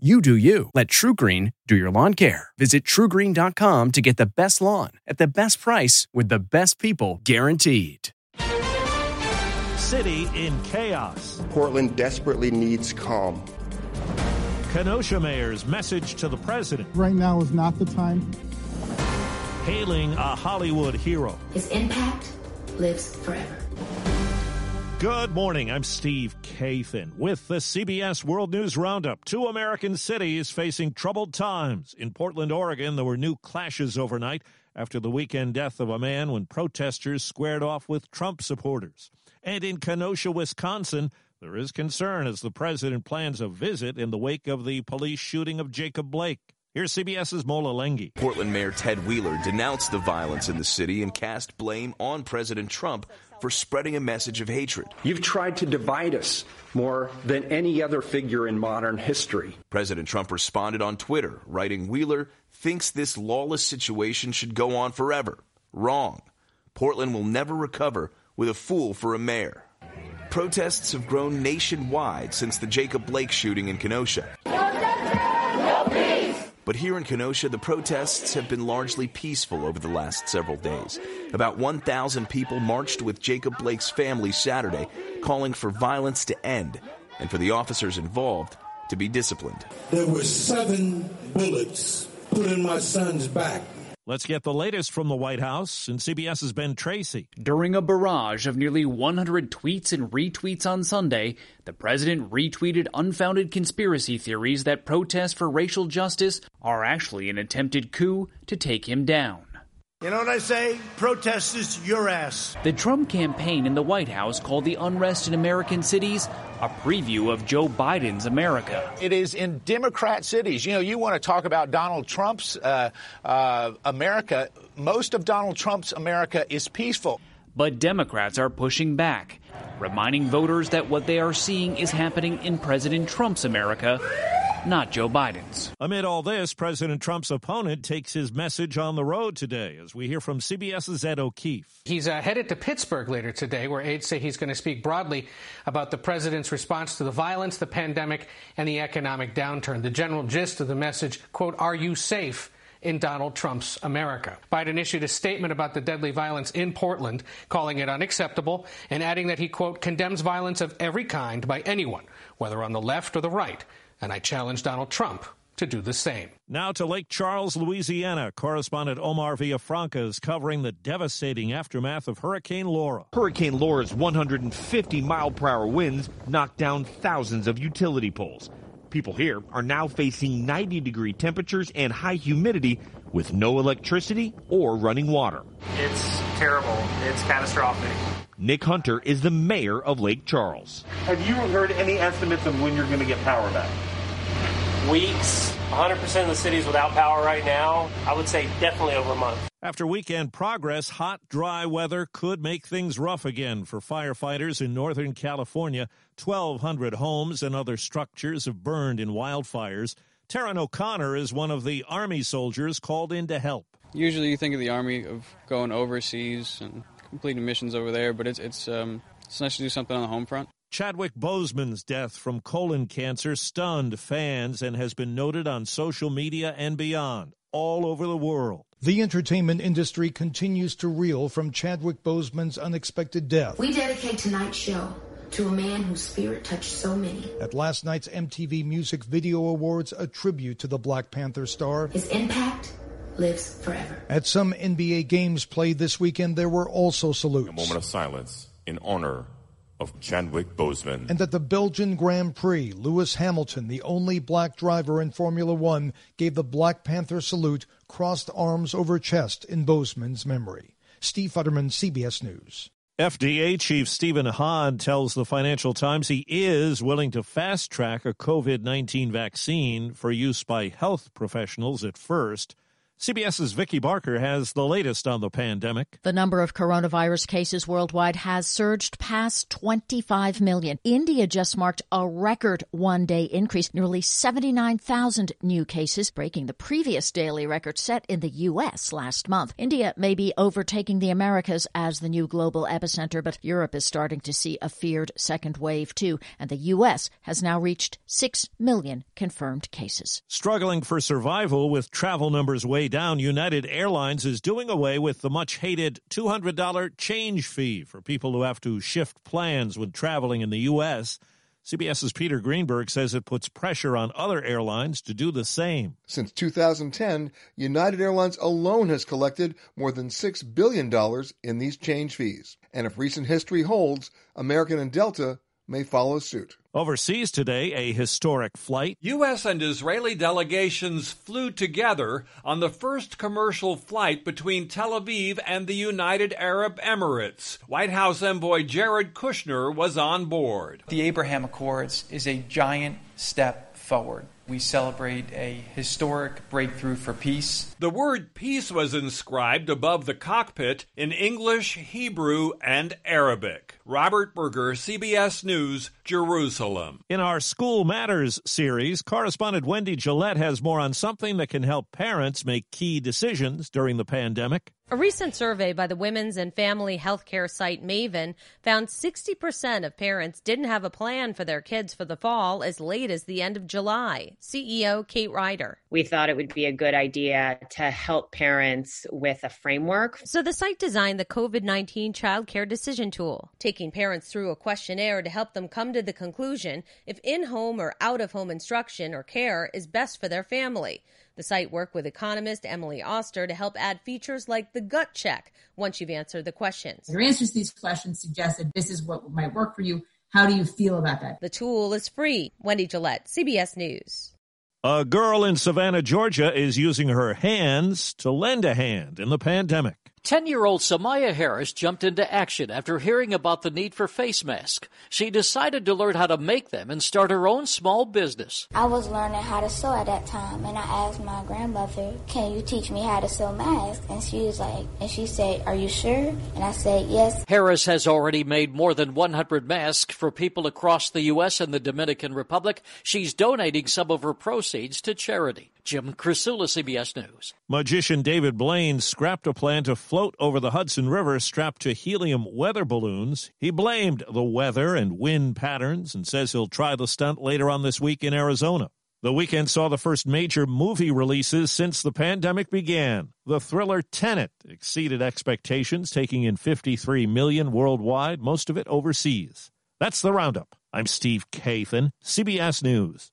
You do you. Let TruGreen do your lawn care. Visit trugreen.com to get the best lawn at the best price with the best people guaranteed. City in chaos. Portland desperately needs calm. Kenosha mayor's message to the president. Right now is not the time. Hailing a Hollywood hero. His impact lives forever. Good morning. I'm Steve Kathan with the CBS World News Roundup. Two American cities facing troubled times. In Portland, Oregon, there were new clashes overnight after the weekend death of a man when protesters squared off with Trump supporters. And in Kenosha, Wisconsin, there is concern as the president plans a visit in the wake of the police shooting of Jacob Blake. Here's CBS's Mola Lenghi. Portland Mayor Ted Wheeler denounced the violence in the city and cast blame on President Trump for spreading a message of hatred. You've tried to divide us more than any other figure in modern history. President Trump responded on Twitter, writing Wheeler thinks this lawless situation should go on forever. Wrong. Portland will never recover with a fool for a mayor. Protests have grown nationwide since the Jacob Blake shooting in Kenosha. But here in Kenosha, the protests have been largely peaceful over the last several days. About 1,000 people marched with Jacob Blake's family Saturday, calling for violence to end and for the officers involved to be disciplined. There were seven bullets put in my son's back. Let's get the latest from the White House and CBS's Ben Tracy. During a barrage of nearly 100 tweets and retweets on Sunday, the president retweeted unfounded conspiracy theories that protests for racial justice are actually an attempted coup to take him down. You know what I say? Protest is your ass. The Trump campaign in the White House called the unrest in American cities a preview of Joe Biden's America. It is in Democrat cities. You know, you want to talk about Donald Trump's uh, uh, America. Most of Donald Trump's America is peaceful. But Democrats are pushing back, reminding voters that what they are seeing is happening in President Trump's America not Joe Biden's. Amid all this, President Trump's opponent takes his message on the road today, as we hear from CBS's Ed O'Keefe. He's uh, headed to Pittsburgh later today, where aides say he's going to speak broadly about the president's response to the violence, the pandemic, and the economic downturn. The general gist of the message, quote, are you safe? in Donald Trump's America. Biden issued a statement about the deadly violence in Portland, calling it unacceptable and adding that he, quote, condemns violence of every kind by anyone, whether on the left or the right, and I challenge Donald Trump to do the same. Now to Lake Charles, Louisiana. Correspondent Omar Villafranca is covering the devastating aftermath of Hurricane Laura. Hurricane Laura's 150 mile per hour winds knocked down thousands of utility poles. People here are now facing 90 degree temperatures and high humidity with no electricity or running water. It's terrible. It's catastrophic. Nick Hunter is the mayor of Lake Charles. Have you heard any estimates of when you're going to get power back? Weeks. 100% of the city's without power right now. I would say definitely over a month. After weekend progress, hot, dry weather could make things rough again for firefighters in Northern California. 1,200 homes and other structures have burned in wildfires. Taryn O'Connor is one of the Army soldiers called in to help. Usually you think of the Army of going overseas and completing missions over there, but it's, it's, um, it's nice to do something on the home front. Chadwick Boseman's death from colon cancer stunned fans and has been noted on social media and beyond, all over the world. The entertainment industry continues to reel from Chadwick Boseman's unexpected death. We dedicate tonight's show to a man whose spirit touched so many. At last night's MTV Music Video Awards, a tribute to the Black Panther star. His impact lives forever. At some NBA games played this weekend, there were also salutes. A moment of silence in honor of Chadwick Boseman. And at the Belgian Grand Prix, Lewis Hamilton, the only black driver in Formula One, gave the Black Panther salute, crossed arms over chest in Boseman's memory. Steve Futterman, CBS News. FDA Chief Stephen Hahn tells the Financial Times he is willing to fast track a COVID 19 vaccine for use by health professionals at first. CBS's Vicki Barker has the latest on the pandemic. The number of coronavirus cases worldwide has surged past 25 million. India just marked a record one day increase, nearly 79,000 new cases, breaking the previous daily record set in the U.S. last month. India may be overtaking the Americas as the new global epicenter, but Europe is starting to see a feared second wave too, and the U.S. has now reached 6 million confirmed cases. Struggling for survival with travel numbers way down, United Airlines is doing away with the much hated $200 change fee for people who have to shift plans when traveling in the U.S. CBS's Peter Greenberg says it puts pressure on other airlines to do the same. Since 2010, United Airlines alone has collected more than $6 billion in these change fees. And if recent history holds, American and Delta may follow suit. Overseas today, a historic flight. U.S. and Israeli delegations flew together on the first commercial flight between Tel Aviv and the United Arab Emirates. White House envoy Jared Kushner was on board. The Abraham Accords is a giant step forward. We celebrate a historic breakthrough for peace. The word peace was inscribed above the cockpit in English, Hebrew, and Arabic. Robert Berger, CBS News, Jerusalem. In our School Matters series, correspondent Wendy Gillette has more on something that can help parents make key decisions during the pandemic. A recent survey by the women's and family healthcare site Maven found 60% of parents didn't have a plan for their kids for the fall as late as the end of July. CEO Kate Ryder. We thought it would be a good idea to help parents with a framework. So the site designed the COVID 19 child care decision tool, taking parents through a questionnaire to help them come to the conclusion if in home or out of home instruction or care is best for their family. The site worked with economist Emily Oster to help add features like the gut check once you've answered the questions. Your answers to these questions suggested this is what might work for you. How do you feel about that? The tool is free. Wendy Gillette, CBS News. A girl in Savannah, Georgia is using her hands to lend a hand in the pandemic. 10 year old Samaya Harris jumped into action after hearing about the need for face masks. She decided to learn how to make them and start her own small business. I was learning how to sew at that time, and I asked my grandmother, Can you teach me how to sew masks? And she was like, And she said, Are you sure? And I said, Yes. Harris has already made more than 100 masks for people across the U.S. and the Dominican Republic. She's donating some of her proceeds to charity. Jim Krasula, CBS News. Magician David Blaine scrapped a plan to float over the Hudson River strapped to helium weather balloons. He blamed the weather and wind patterns and says he'll try the stunt later on this week in Arizona. The weekend saw the first major movie releases since the pandemic began. The thriller Tenet exceeded expectations, taking in 53 million worldwide, most of it overseas. That's the roundup. I'm Steve Kathan, CBS News.